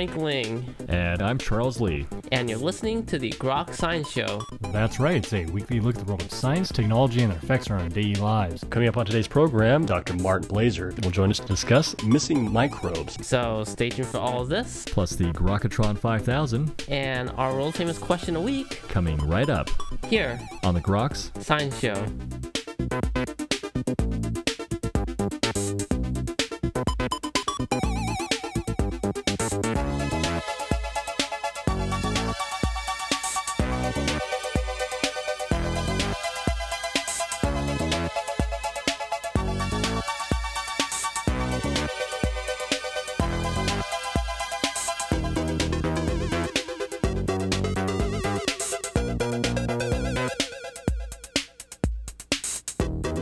Frank Ling. And I'm Charles Lee. And you're listening to the Grok Science Show. That's right, it's a weekly look at the world of science, technology, and their effects on our daily lives. Coming up on today's program, Dr. Martin Blaser will join us to discuss missing microbes. So stay tuned for all of this. Plus the Grokatron 5000. And our world famous question a week. Coming right up. Here. On the Groks Science Show.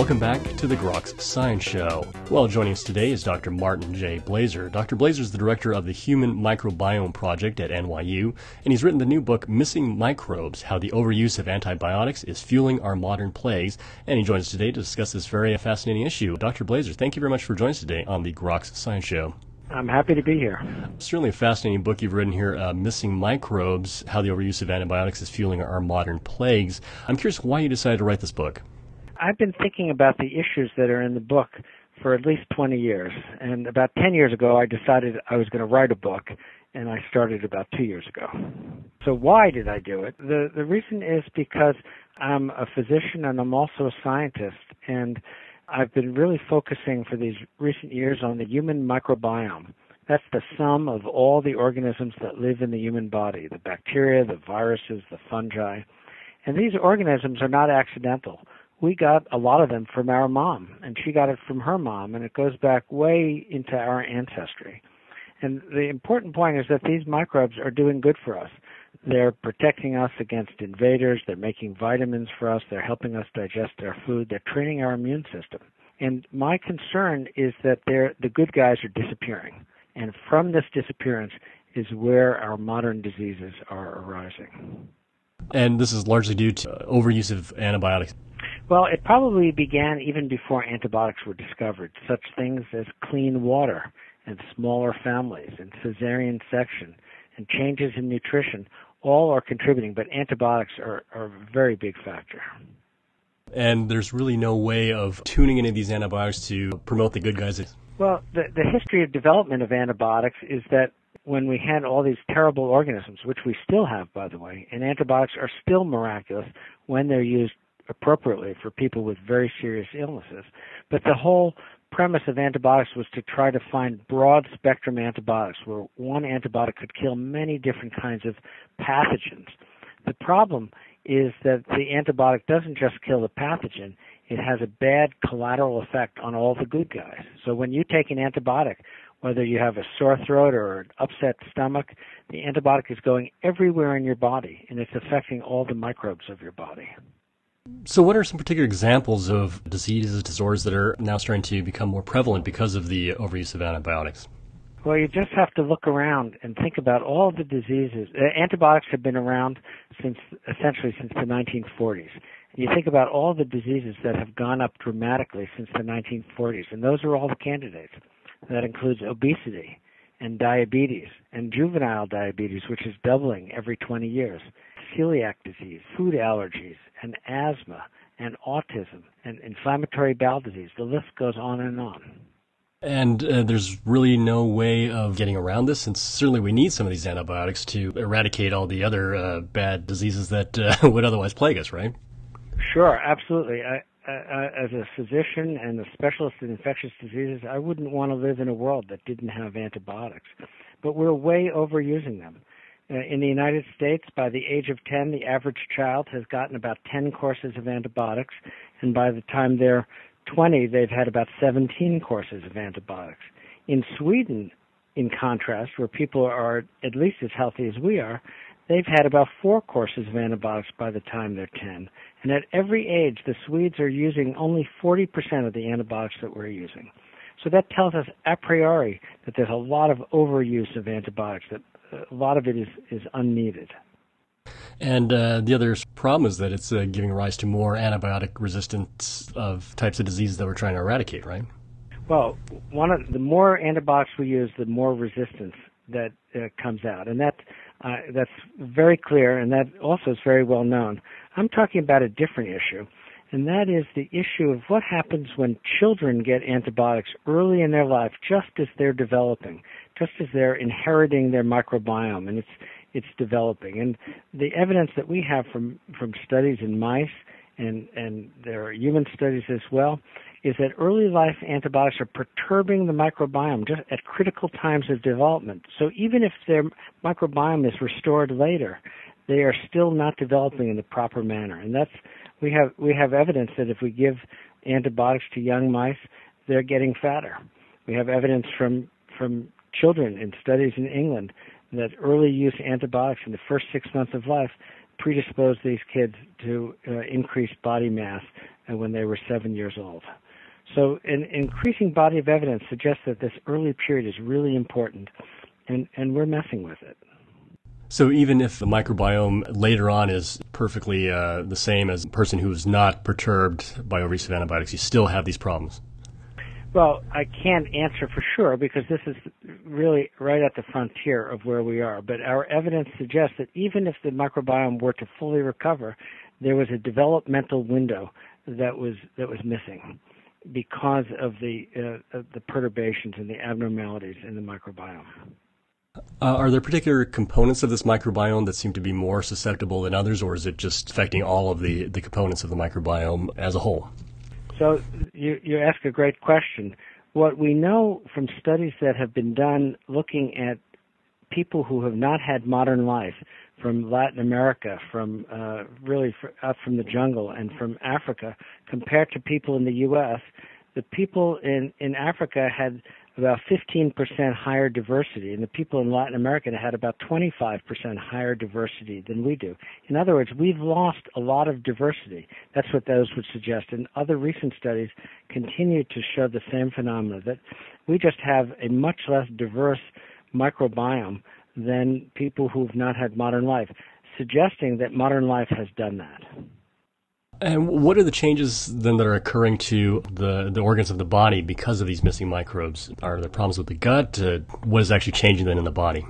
Welcome back to the Groks Science Show. Well, joining us today is Dr. Martin J. Blaser. Dr. Blaser is the director of the Human Microbiome Project at NYU, and he's written the new book, Missing Microbes How the Overuse of Antibiotics is Fueling Our Modern Plagues. And he joins us today to discuss this very fascinating issue. Dr. Blaser, thank you very much for joining us today on the Groks Science Show. I'm happy to be here. Certainly a fascinating book you've written here, uh, Missing Microbes How the Overuse of Antibiotics is Fueling Our Modern Plagues. I'm curious why you decided to write this book. I've been thinking about the issues that are in the book for at least 20 years. And about 10 years ago, I decided I was going to write a book, and I started about two years ago. So why did I do it? The the reason is because I'm a physician and I'm also a scientist, and I've been really focusing for these recent years on the human microbiome. That's the sum of all the organisms that live in the human body, the bacteria, the viruses, the fungi. And these organisms are not accidental we got a lot of them from our mom, and she got it from her mom, and it goes back way into our ancestry. And the important point is that these microbes are doing good for us. They're protecting us against invaders, they're making vitamins for us, they're helping us digest our food, they're training our immune system. And my concern is that they're, the good guys are disappearing. And from this disappearance is where our modern diseases are arising. And this is largely due to uh, overuse of antibiotics. Well, it probably began even before antibiotics were discovered. Such things as clean water and smaller families and cesarean section and changes in nutrition all are contributing, but antibiotics are, are a very big factor. And there's really no way of tuning any of these antibiotics to promote the good guys. Well, the, the history of development of antibiotics is that when we had all these terrible organisms, which we still have, by the way, and antibiotics are still miraculous when they're used appropriately for people with very serious illnesses. But the whole premise of antibiotics was to try to find broad spectrum antibiotics where one antibiotic could kill many different kinds of pathogens. The problem is that the antibiotic doesn't just kill the pathogen, it has a bad collateral effect on all the good guys. So when you take an antibiotic, whether you have a sore throat or an upset stomach, the antibiotic is going everywhere in your body and it's affecting all the microbes of your body. So, what are some particular examples of diseases, disorders that are now starting to become more prevalent because of the overuse of antibiotics? Well, you just have to look around and think about all the diseases. Uh, antibiotics have been around since essentially since the 1940s. You think about all the diseases that have gone up dramatically since the 1940s, and those are all the candidates. That includes obesity and diabetes and juvenile diabetes, which is doubling every 20 years celiac disease, food allergies, and asthma, and autism, and inflammatory bowel disease. The list goes on and on. And uh, there's really no way of getting around this, and certainly we need some of these antibiotics to eradicate all the other uh, bad diseases that uh, would otherwise plague us, right? Sure, absolutely. I, as a physician and a specialist in infectious diseases, I wouldn't want to live in a world that didn't have antibiotics. But we're way overusing them. Uh, in the United States, by the age of 10, the average child has gotten about 10 courses of antibiotics, and by the time they're 20, they've had about 17 courses of antibiotics. In Sweden, in contrast, where people are at least as healthy as we are, they've had about four courses of antibiotics by the time they're 10. And at every age, the Swedes are using only 40% of the antibiotics that we're using. So that tells us a priori that there's a lot of overuse of antibiotics, that a lot of it is, is unneeded. And uh, the other problem is that it's uh, giving rise to more antibiotic resistance of types of diseases that we're trying to eradicate, right? Well, one of the more antibiotics we use, the more resistance that uh, comes out, and that uh, that's very clear, and that also is very well known. I'm talking about a different issue, and that is the issue of what happens when children get antibiotics early in their life, just as they're developing, just as they're inheriting their microbiome, and it's it's developing. And the evidence that we have from from studies in mice and and there are human studies as well is that early life antibiotics are perturbing the microbiome just at critical times of development. So even if their microbiome is restored later, they are still not developing in the proper manner. And that's we have we have evidence that if we give antibiotics to young mice, they're getting fatter. We have evidence from from children in studies in England that early use antibiotics in the first six months of life predispose these kids to uh, increased body mass when they were seven years old. So, an increasing body of evidence suggests that this early period is really important, and, and we're messing with it. So, even if the microbiome later on is perfectly uh, the same as a person who is not perturbed by overuse of antibiotics, you still have these problems? Well, I can't answer for sure because this is really right at the frontier of where we are. But our evidence suggests that even if the microbiome were to fully recover, there was a developmental window that was that was missing because of the uh, of the perturbations and the abnormalities in the microbiome. Uh, are there particular components of this microbiome that seem to be more susceptible than others, or is it just affecting all of the, the components of the microbiome as a whole? So you, you ask a great question. What we know from studies that have been done looking at people who have not had modern life from Latin America, from uh, really up from the jungle, and from Africa, compared to people in the U.S., the people in, in Africa had about 15% higher diversity, and the people in Latin America had about 25% higher diversity than we do. In other words, we've lost a lot of diversity. That's what those would suggest. And other recent studies continue to show the same phenomena that we just have a much less diverse microbiome than people who've not had modern life, suggesting that modern life has done that. And what are the changes then that are occurring to the, the organs of the body because of these missing microbes? Are there problems with the gut? Uh, what is actually changing then in the body?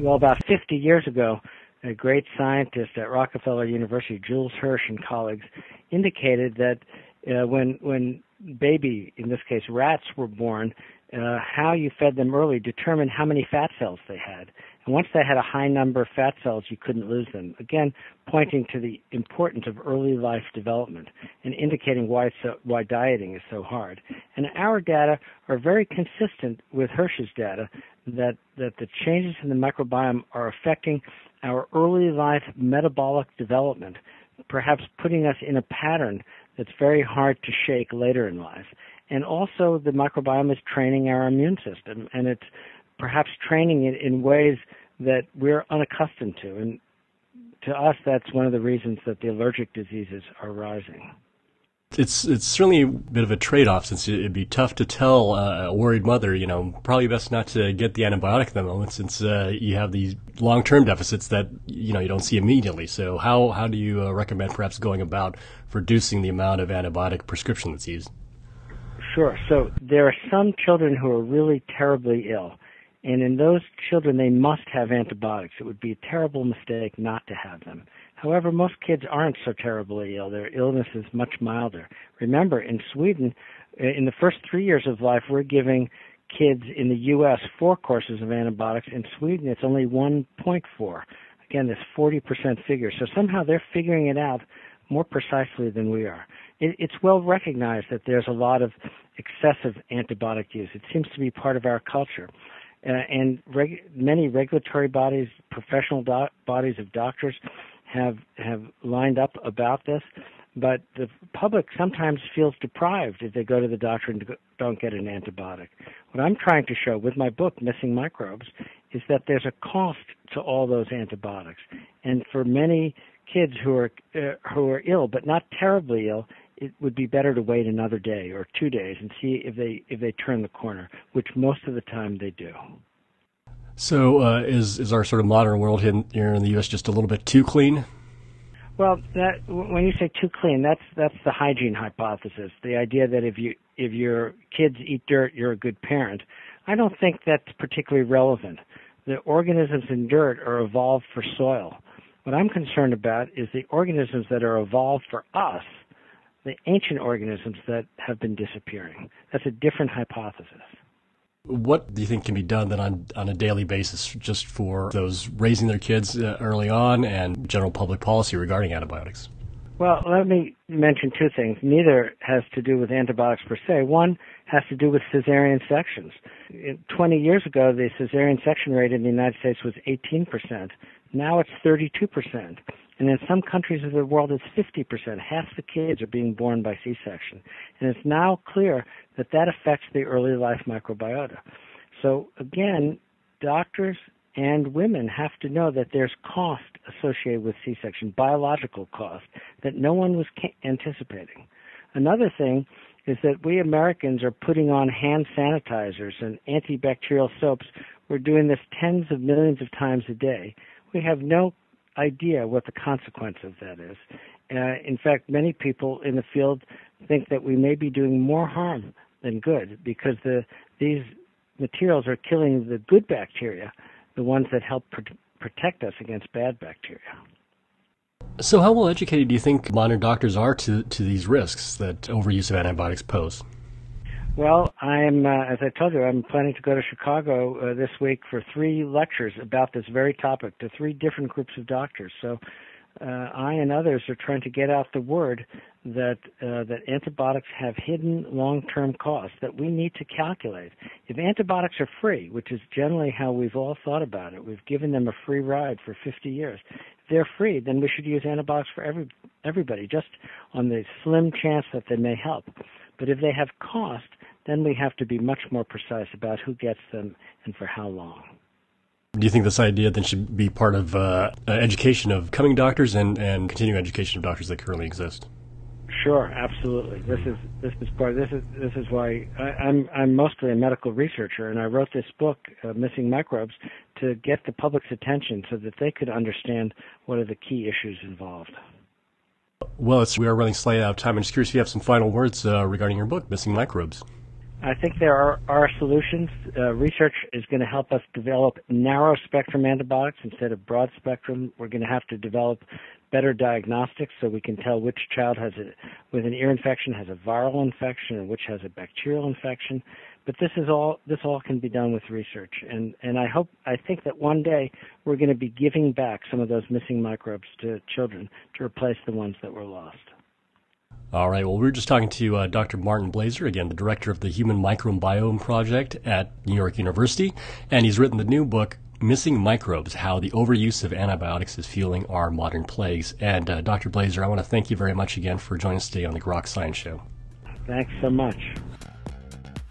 Well, about 50 years ago, a great scientist at Rockefeller University, Jules Hirsch and colleagues, indicated that uh, when when baby, in this case rats, were born, uh, how you fed them early determined how many fat cells they had. And once they had a high number of fat cells, you couldn't lose them. Again, pointing to the importance of early life development and indicating why so, why dieting is so hard. And our data are very consistent with Hirsch's data that that the changes in the microbiome are affecting our early life metabolic development, perhaps putting us in a pattern that's very hard to shake later in life. And also, the microbiome is training our immune system, and it's perhaps training it in ways that we're unaccustomed to. And to us, that's one of the reasons that the allergic diseases are rising. It's it's certainly a bit of a trade-off since it'd be tough to tell uh, a worried mother, you know, probably best not to get the antibiotic at the moment since uh, you have these long-term deficits that you know you don't see immediately. So how how do you uh, recommend perhaps going about reducing the amount of antibiotic prescription that's used? Sure. So there are some children who are really terribly ill. And in those children, they must have antibiotics. It would be a terrible mistake not to have them. However, most kids aren't so terribly ill. Their illness is much milder. Remember, in Sweden, in the first three years of life, we're giving kids in the U.S. four courses of antibiotics. In Sweden, it's only 1.4. Again, this 40% figure. So somehow they're figuring it out more precisely than we are. It, it's well recognized that there's a lot of excessive antibiotic use. It seems to be part of our culture. Uh, and reg- many regulatory bodies, professional do- bodies of doctors, have have lined up about this. But the public sometimes feels deprived if they go to the doctor and don't get an antibiotic. What I'm trying to show with my book, Missing Microbes, is that there's a cost to all those antibiotics. And for many kids who are uh, who are ill but not terribly ill, it would be better to wait another day or two days and see if they if they turn the corner, which most of the time they do. So, uh, is is our sort of modern world here in the U.S. just a little bit too clean? Well, that when you say too clean, that's that's the hygiene hypothesis. The idea that if you if your kids eat dirt, you're a good parent. I don't think that's particularly relevant. the organisms in dirt are evolved for soil. What I'm concerned about is the organisms that are evolved for us, the ancient organisms that have been disappearing. That's a different hypothesis. What do you think can be done then on, on a daily basis just for those raising their kids uh, early on and general public policy regarding antibiotics? Well, let me mention two things. Neither has to do with antibiotics per se. One has to do with cesarean sections. 20 years ago, the cesarean section rate in the United States was 18%. Now it's 32%. And in some countries of the world, it's 50%. Half the kids are being born by C-section. And it's now clear that that affects the early life microbiota. So again, doctors and women have to know that there's cost associated with C-section, biological cost, that no one was anticipating. Another thing is that we Americans are putting on hand sanitizers and antibacterial soaps. We're doing this tens of millions of times a day. We have no idea what the consequence of that is. Uh, in fact, many people in the field think that we may be doing more harm than good because the, these materials are killing the good bacteria the ones that help pr- protect us against bad bacteria. So, how well educated do you think modern doctors are to, to these risks that overuse of antibiotics pose? Well, I'm, uh, as I told you, I'm planning to go to Chicago uh, this week for three lectures about this very topic to three different groups of doctors. So, uh, I and others are trying to get out the word that uh, that antibiotics have hidden long-term costs that we need to calculate. If antibiotics are free, which is generally how we've all thought about it, we've given them a free ride for 50 years. If they're free, then we should use antibiotics for every everybody, just on the slim chance that they may help. But if they have cost, then we have to be much more precise about who gets them and for how long. Do you think this idea then should be part of uh, education of coming doctors and, and continuing education of doctors that currently exist? Sure, absolutely. This is this is part. This is this is why I, am I'm, I'm mostly a medical researcher, and I wrote this book, uh, Missing Microbes, to get the public's attention so that they could understand what are the key issues involved. Well, we are running slightly out of time. I'm just curious if you have some final words uh, regarding your book, Missing Microbes. I think there are, are solutions. Uh, research is going to help us develop narrow spectrum antibiotics instead of broad spectrum. We're going to have to develop better diagnostics so we can tell which child has a, with an ear infection has a viral infection and which has a bacterial infection. But this is all this all can be done with research, and and I hope I think that one day we're going to be giving back some of those missing microbes to children to replace the ones that were lost. All right. Well, we were just talking to uh, Dr. Martin Blaser, again, the director of the Human Microbiome Project at New York University, and he's written the new book, Missing Microbes How the Overuse of Antibiotics is Fueling Our Modern Plagues. And uh, Dr. Blaser, I want to thank you very much again for joining us today on the Grok Science Show. Thanks so much.